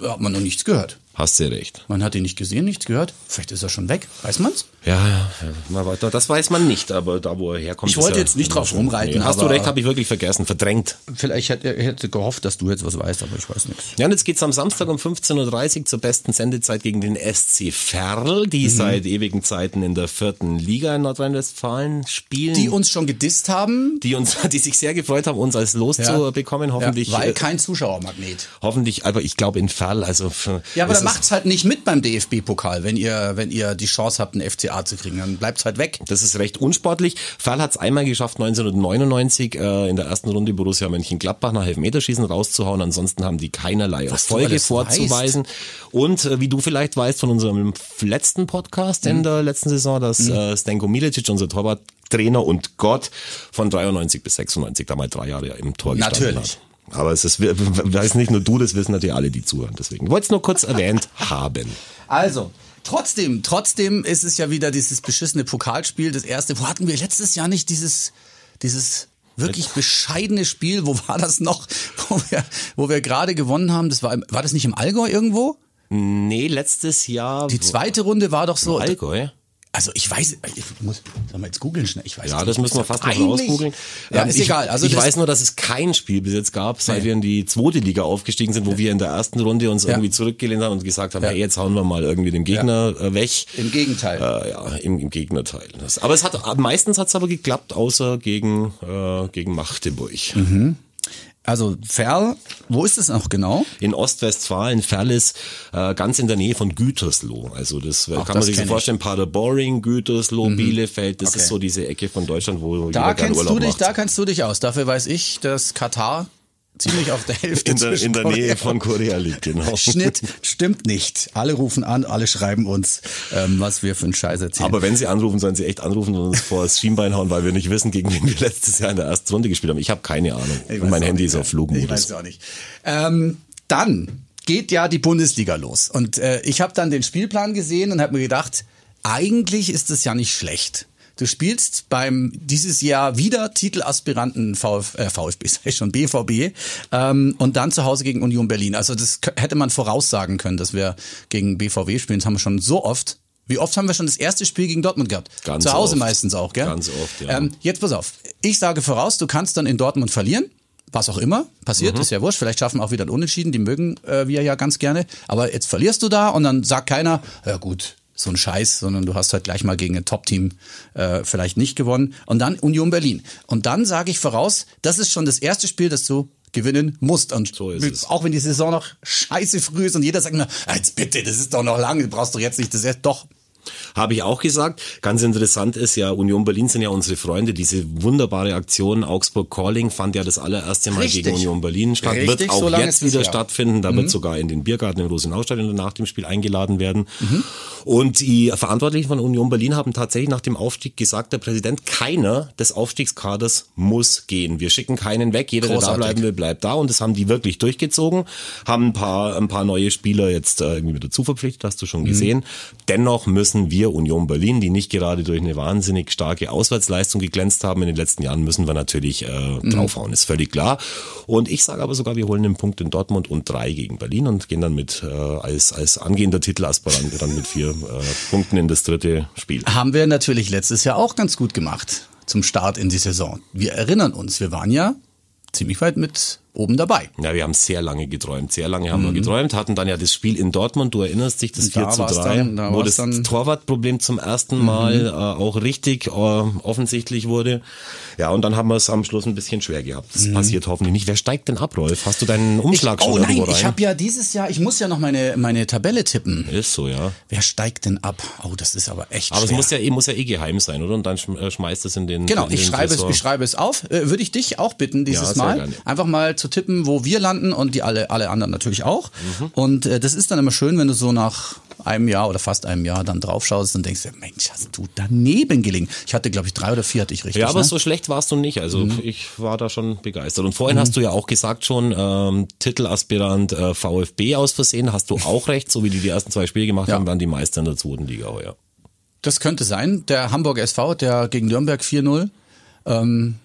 äh, hat man noch nichts gehört. Hast du recht. Man hat ihn nicht gesehen, nichts gehört. Vielleicht ist er schon weg. Weiß man's? Ja, ja. Das weiß man nicht, aber da, wo er herkommt. Ich wollte jetzt nicht drauf rumreiten. Nee, hast du recht, habe ich wirklich vergessen, verdrängt. Vielleicht hätte er hätte gehofft, dass du jetzt was weißt, aber ich weiß nichts. Ja, und jetzt geht's am Samstag um 15.30 Uhr zur besten Sendezeit gegen den SC Verl, die mhm. seit ewigen Zeiten in der vierten Liga in Nordrhein-Westfalen spielen. Die uns schon gedisst haben. Die uns, die sich sehr gefreut haben, uns als Los ja. zu bekommen, hoffentlich. Ja, weil kein Zuschauermagnet. Hoffentlich, aber ich glaube in Verl, also. Ja, aber macht's halt nicht mit beim DFB-Pokal, wenn ihr, wenn ihr die Chance habt, einen FCA zu kriegen. Dann bleibt's halt weg. Das ist recht unsportlich. Fall hat's einmal geschafft, 1999 äh, in der ersten Runde Borussia Mönchengladbach nach Elfmeterschießen rauszuhauen. Ansonsten haben die keinerlei Was Erfolge vorzuweisen. Weißt. Und äh, wie du vielleicht weißt von unserem letzten Podcast mhm. in der letzten Saison, dass mhm. äh, Stenko Milicic, unser Torwart, Trainer und Gott von 93 bis 96 damals drei Jahre im Tor gestanden Natürlich. hat. Aber es ist, weiß nicht nur du, das wissen natürlich alle, die zuhören. Deswegen wollte es nur kurz erwähnt haben. Also, trotzdem, trotzdem ist es ja wieder dieses beschissene Pokalspiel. Das erste, wo hatten wir letztes Jahr nicht dieses, dieses wirklich bescheidene Spiel? Wo war das noch, wo wir, wo wir gerade gewonnen haben? Das war, war das nicht im Allgäu irgendwo? Nee, letztes Jahr. Die zweite Runde war doch so. Im Allgäu? Also ich weiß, ich muss, soll mal jetzt googeln schnell? Ich weiß ja, das müssen wir fast noch rausgoogeln. Ja, ist ich, egal. Also ich weiß nur, dass es kein Spiel bis jetzt gab, seit nee. wir in die zweite Liga aufgestiegen sind, wo ja. wir in der ersten Runde uns ja. irgendwie zurückgelehnt haben und gesagt haben, ja. hey, jetzt hauen wir mal irgendwie den Gegner. Äh, weg. Im Gegenteil. Äh, ja, im, im Gegnerteil. Das, aber es hat meistens hat es aber geklappt, außer gegen äh, gegen Magdeburg. Mhm. Also Ferl, wo ist es noch genau? In Ostwestfalen. Ferl ist äh, ganz in der Nähe von Gütersloh. Also das Ach, kann das man sich so vorstellen. Paderboring, Gütersloh, mhm. Bielefeld. Das okay. ist so diese Ecke von Deutschland, wo da kennst du dich, macht. Da kennst du dich aus. Dafür weiß ich, dass Katar ziemlich auf der Hälfte in der, in der Nähe von Korea liegt, genau. Schnitt stimmt nicht. Alle rufen an, alle schreiben uns, ähm, was wir für einen Scheiß erzählen. Aber wenn sie anrufen, sollen sie echt anrufen und uns vor das Schienbein hauen, weil wir nicht wissen, gegen wen wir letztes Jahr in der ersten Runde gespielt haben. Ich habe keine Ahnung. Und mein Handy ist auf Flugmodus. Ich weiß auch nicht. Ähm, dann geht ja die Bundesliga los. Und äh, ich habe dann den Spielplan gesehen und habe mir gedacht, eigentlich ist es ja nicht schlecht. Du spielst beim dieses Jahr wieder Titelaspiranten Vf, äh, VfB, sag ich schon, BVB ähm, und dann zu Hause gegen Union Berlin. Also das hätte man voraussagen können, dass wir gegen BVB spielen. Das haben wir schon so oft. Wie oft haben wir schon das erste Spiel gegen Dortmund gehabt? Ganz Zu Hause oft. meistens auch, gell? Ganz oft, ja. Ähm, jetzt pass auf. Ich sage voraus, du kannst dann in Dortmund verlieren. Was auch immer passiert, ist ja wurscht. Vielleicht schaffen wir auch wieder ein Unentschieden. Die mögen äh, wir ja ganz gerne. Aber jetzt verlierst du da und dann sagt keiner, ja gut, so ein Scheiß, sondern du hast halt gleich mal gegen ein Top-Team äh, vielleicht nicht gewonnen. Und dann Union Berlin. Und dann sage ich voraus, das ist schon das erste Spiel, das du gewinnen musst. Und So ist es. auch wenn die Saison noch scheiße früh ist und jeder sagt mir, "Ah, jetzt bitte, das ist doch noch lang, du brauchst doch jetzt nicht das erst. Doch, Habe ich auch gesagt. Ganz interessant ist ja, Union Berlin sind ja unsere Freunde. Diese wunderbare Aktion Augsburg Calling fand ja das allererste Mal Richtig. gegen Union Berlin statt. Richtig, wird auch so jetzt wieder ja. stattfinden. Da Mhm. wird sogar in den Biergarten im Rosenau-Stadion nach dem Spiel eingeladen werden. Mhm. Und die Verantwortlichen von Union Berlin haben tatsächlich nach dem Aufstieg gesagt, der Präsident, keiner des Aufstiegskaders muss gehen. Wir schicken keinen weg. Jeder, der da Großartig. bleiben will, bleibt da. Und das haben die wirklich durchgezogen. Haben ein paar, ein paar neue Spieler jetzt äh, irgendwie dazu verpflichtet, hast du schon Mhm. gesehen. Dennoch müssen wir Union Berlin, die nicht gerade durch eine wahnsinnig starke Auswärtsleistung geglänzt haben in den letzten Jahren, müssen wir natürlich äh, Mhm. draufhauen, ist völlig klar. Und ich sage aber sogar, wir holen einen Punkt in Dortmund und drei gegen Berlin und gehen dann mit äh, als, als angehender Titelaspirant dann mit vier äh, Punkten in das dritte Spiel. haben wir natürlich letztes Jahr auch ganz gut gemacht zum Start in die Saison. Wir erinnern uns, wir waren ja ziemlich weit mit oben dabei. Ja, wir haben sehr lange geträumt. Sehr lange haben wir geträumt, hatten dann ja das Spiel in Dortmund, du erinnerst dich, das Und da 4 zu war's 3, dann- da wo das Mhm. Torwartproblem zum ersten Mal äh, auch richtig äh, offensichtlich wurde. Ja, und dann haben wir es am Schluss ein bisschen schwer gehabt. Das passiert hoffentlich nicht. Wer steigt denn ab, Rolf? Hast du deinen Umschlag ich, schon oh nein, rein? ich habe ja dieses Jahr, ich muss ja noch meine, meine Tabelle tippen. Ist so, ja. Wer steigt denn ab? Oh, das ist aber echt Aber es schwer. muss ja, eh- muss ja eh geheim sein, oder? Und dann äh, schmeißt es in den Genau, in ich den schreibe, es, ich schreibe es auf. Äh, Würde ich dich auch bitten, dieses Ja, Mal gerne. einfach mal zu tippen, wo wir landen und die alle, alle anderen natürlich auch. Mhm. Und äh, das ist dann immer schön, wenn du so nach einem Jahr oder fast einem Jahr dann drauf schaust und denkst, Mensch, hast du daneben gelegen. Ich hatte, glaube ich, drei oder vier hatte ich richtig. Ja, aber ne? so schlecht warst du nicht. Also Mhm. ich war da schon begeistert. Und vorhin hast du ja auch gesagt schon, ähm, Titelaspirant äh, VfB aus Versehen, hast du auch recht, so wie die die ersten zwei Spiele gemacht Ja. haben, waren die Meister in der zweiten Liga heuer. Das könnte sein. Der Hamburg SV, der gegen Nürnberg 4-0. Ähm,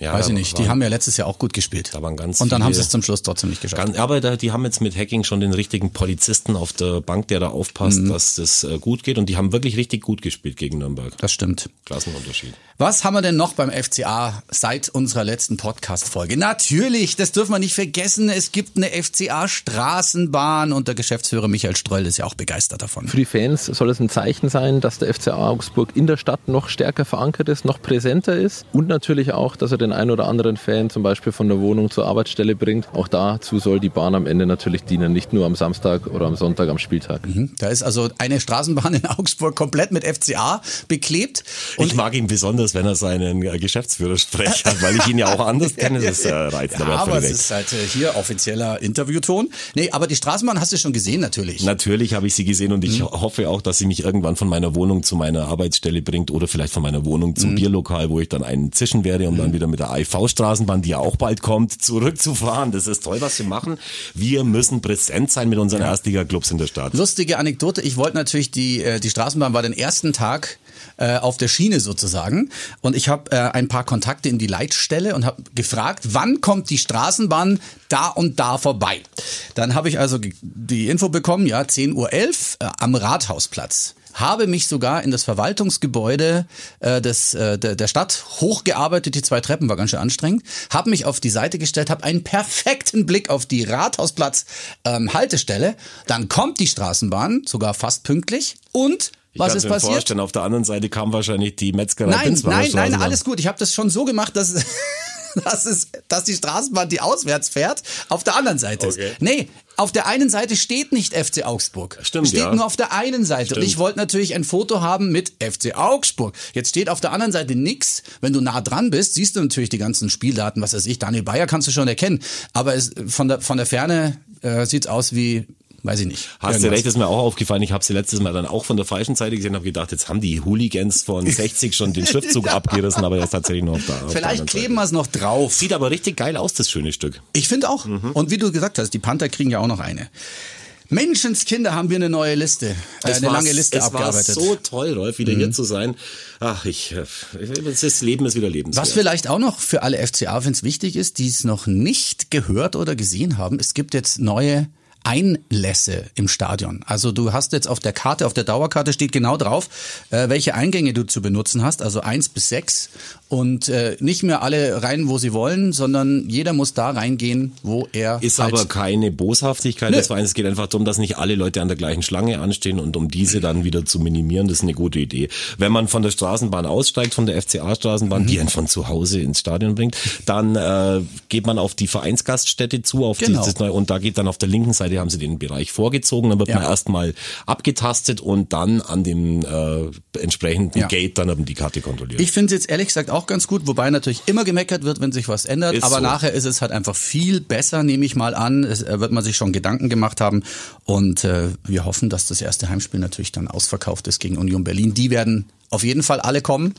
Ja, weiß ich nicht. waren- Die haben ja letztes Jahr auch gut gespielt. Da waren ganz Und dann haben sie viele- es zum Schluss trotzdem nicht geschafft. Ganz, aber da, die haben jetzt mit Hacking schon den richtigen Polizisten auf der Bank, der da aufpasst, dass das äh, gut geht. Und die haben wirklich richtig gut gespielt gegen Nürnberg. Das stimmt. Klassenunterschied. Was haben wir denn noch beim FCA seit unserer letzten Podcast-Folge? Natürlich, das dürfen wir nicht vergessen. Es gibt eine FCA-Straßenbahn und der Geschäftsführer Michael Streul ist ja auch begeistert davon. Für die Fans soll es ein Zeichen sein, dass der FCA Augsburg in der Stadt noch stärker verankert ist, noch präsenter ist und natürlich auch, dass er den ein oder anderen Fan zum Beispiel von der Wohnung zur Arbeitsstelle bringt. Auch dazu soll die Bahn am Ende natürlich dienen, nicht nur am Samstag oder am Sonntag am Spieltag. Da ist also eine Straßenbahn in Augsburg komplett mit FCA beklebt. ich mag ihn besonders, wenn er seinen äh, Geschäftsführersprech hat, weil ich ihn ja auch anders kenne. Das äh, reizt Ja, aber aber es weg. ist halt äh, hier offizieller Interviewton. Nee, aber die Straßenbahn hast du schon gesehen natürlich. Natürlich habe ich sie gesehen und ich hoffe auch, dass sie mich irgendwann von meiner Wohnung zu meiner Arbeitsstelle bringt oder vielleicht von meiner Wohnung zum Bierlokal, wo ich dann einen zischen werde, um dann wieder mit der AIV-Straßenbahn, die ja auch bald kommt, zurückzufahren. Das ist toll, was wir machen. Wir müssen präsent sein mit unseren Erstliga-Clubs in der Stadt. Lustige Anekdote, ich wollte natürlich die, äh, die Straßenbahn war den ersten Tag äh, auf der Schiene sozusagen und ich habe äh, ein paar Kontakte in die Leitstelle und habe gefragt, wann kommt die Straßenbahn da und da vorbei. Dann habe ich also die Info bekommen, ja, 10.11 Uhr äh, am Rathausplatz habe mich sogar in das Verwaltungsgebäude äh, des, äh, der, der Stadt hochgearbeitet. Die zwei Treppen war ganz schön anstrengend. Habe mich auf die Seite gestellt, habe einen perfekten Blick auf die Rathausplatz ähm, Haltestelle. Dann kommt die Straßenbahn, sogar fast pünktlich. Und Ich was ist mir passiert? vorstellen, auf der anderen Seite kam wahrscheinlich die Metzgerei Nein, nein, nein, Straßenbahn. alles gut. Ich habe das schon so gemacht, dass dass es, dass die Straßenbahn, die auswärts fährt, auf der anderen Seite Okay. ist. Nee, auf der einen Seite steht nicht FC Augsburg. Stimmt, Steht ja. nur auf der einen Seite. Und Stimmt. ich wollte natürlich ein Foto haben mit FC Augsburg. Jetzt steht auf der anderen Seite nix. Wenn du nah dran bist, siehst du natürlich die ganzen Spieldaten, was weiß ich. Daniel Bayer kannst du schon erkennen. Aber es, von der, von der Ferne äh, sieht's aus wie, weiß ich nicht. Hast du irgendwas. recht, ist mir auch aufgefallen. Ich habe sie letztes Mal dann auch von der falschen Seite gesehen, habe gedacht, jetzt haben die Hooligans von 60 schon den Schriftzug abgerissen, aber er ist tatsächlich noch da. Vielleicht kleben wir es noch drauf. Sieht aber richtig geil aus, das schöne Stück. Ich finde auch. Mhm. Und wie du gesagt hast, die Panther kriegen ja auch noch eine. Menschenskinder haben wir eine neue Liste, äh, eine lange Liste es abgearbeitet. Es war so toll, Rolf, wieder mhm. hier zu sein. Ach, ich, äh, das Leben ist wieder lebenswert. Was vielleicht auch noch für alle FCA-Fans wichtig ist, die es noch nicht gehört oder gesehen haben, es gibt jetzt neue Einlässe im Stadion. Also du hast jetzt auf der Karte, auf der Dauerkarte steht genau drauf, äh, welche Eingänge du zu benutzen hast, also eins bis sechs und äh, nicht mehr alle rein, wo sie wollen, sondern jeder muss da reingehen, wo er ist halt aber keine Boshaftigkeit. Das es geht einfach darum, dass nicht alle Leute an der gleichen Schlange anstehen und um diese dann wieder zu minimieren, das ist eine gute Idee. Wenn man von der Straßenbahn aussteigt, von der FCA-Straßenbahn, mhm. die einen von zu Hause ins Stadion bringt, dann äh, geht man auf die Vereinsgaststätte zu, auf genau. dieses neue und da geht dann auf der linken Seite haben sie den Bereich vorgezogen, dann wird ja. man erstmal abgetastet und dann an dem äh, entsprechenden ja. Gate dann eben die Karte kontrolliert. Ich finde es jetzt ehrlich gesagt auch ganz gut, wobei natürlich immer gemeckert wird, wenn sich was ändert, ist aber so. nachher ist es halt einfach viel besser, nehme ich mal an. Es äh, wird man sich schon Gedanken gemacht haben und äh, wir hoffen, dass das erste Heimspiel natürlich dann ausverkauft ist gegen Union Berlin. Die werden auf jeden Fall alle kommen,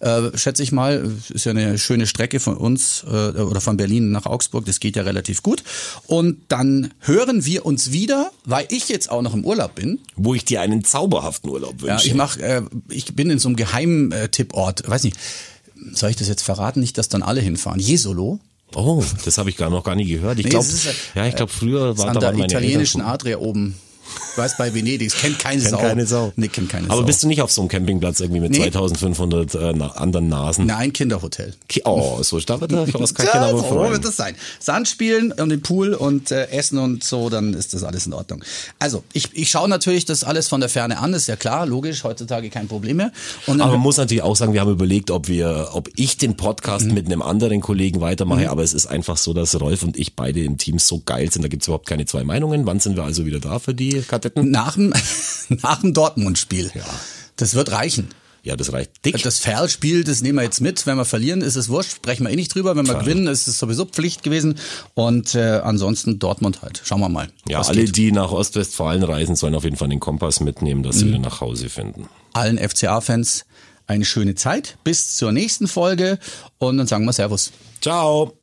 äh, schätze ich mal. Ist ja eine schöne Strecke von uns äh, oder von Berlin nach Augsburg. Das geht ja relativ gut. Und dann hören wir uns wieder, weil ich jetzt auch noch im Urlaub bin. Wo ich dir einen zauberhaften Urlaub wünsche. Ja, ich mach, äh, ich bin in so einem Geheimtipport. Weiß nicht, soll ich das jetzt verraten? Nicht, dass dann alle hinfahren. Jesolo. Oh, das habe ich gar noch gar nie gehört. Ich nee, glaube, ja, ich glaube früher war da an der italienischen Adria oben weiß bei Venedig, es kennt keine kennt Sau. keine Sau. Nee, kennt keine Aber Sau. bist du nicht auf so einem Campingplatz irgendwie mit nee. 2500 äh, anderen Nasen? Nein, Kinderhotel. Oh, so startet das. Was kann ich ja, so wird das sein. Sand spielen und den Pool und äh, Essen und so, dann ist das alles in Ordnung. Also, ich, ich schaue natürlich das alles von der Ferne an, ist ja klar, logisch, heutzutage kein Problem mehr. Und aber man muss natürlich auch sagen, wir haben überlegt, ob wir, ob ich den Podcast mhm. mit einem anderen Kollegen weitermache, mhm. aber es ist einfach so, dass Rolf und ich beide im Team so geil sind, da gibt's überhaupt keine zwei Meinungen. Wann sind wir also wieder da für die Kadetten? Nach dem, nach dem Dortmund-Spiel. Ja. Das wird reichen. Ja, das reicht dick. Das Ferl-Spiel, das nehmen wir jetzt mit. Wenn wir verlieren, ist es wurscht, sprechen wir eh nicht drüber. Wenn wir Klar. gewinnen, ist es sowieso Pflicht gewesen. Und äh, ansonsten Dortmund halt. Schauen wir mal. Ja, alle, geht. die nach Ostwestfalen reisen, sollen auf jeden Fall den Kompass mitnehmen, dass sie mhm. wieder nach Hause finden. Allen FCA-Fans eine schöne Zeit. Bis zur nächsten Folge und dann sagen wir Servus. Ciao.